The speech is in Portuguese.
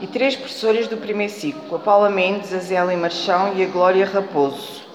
e três professoras do primeiro ciclo, a Paula Mendes, a Zélia Marchão e a Glória Raposo.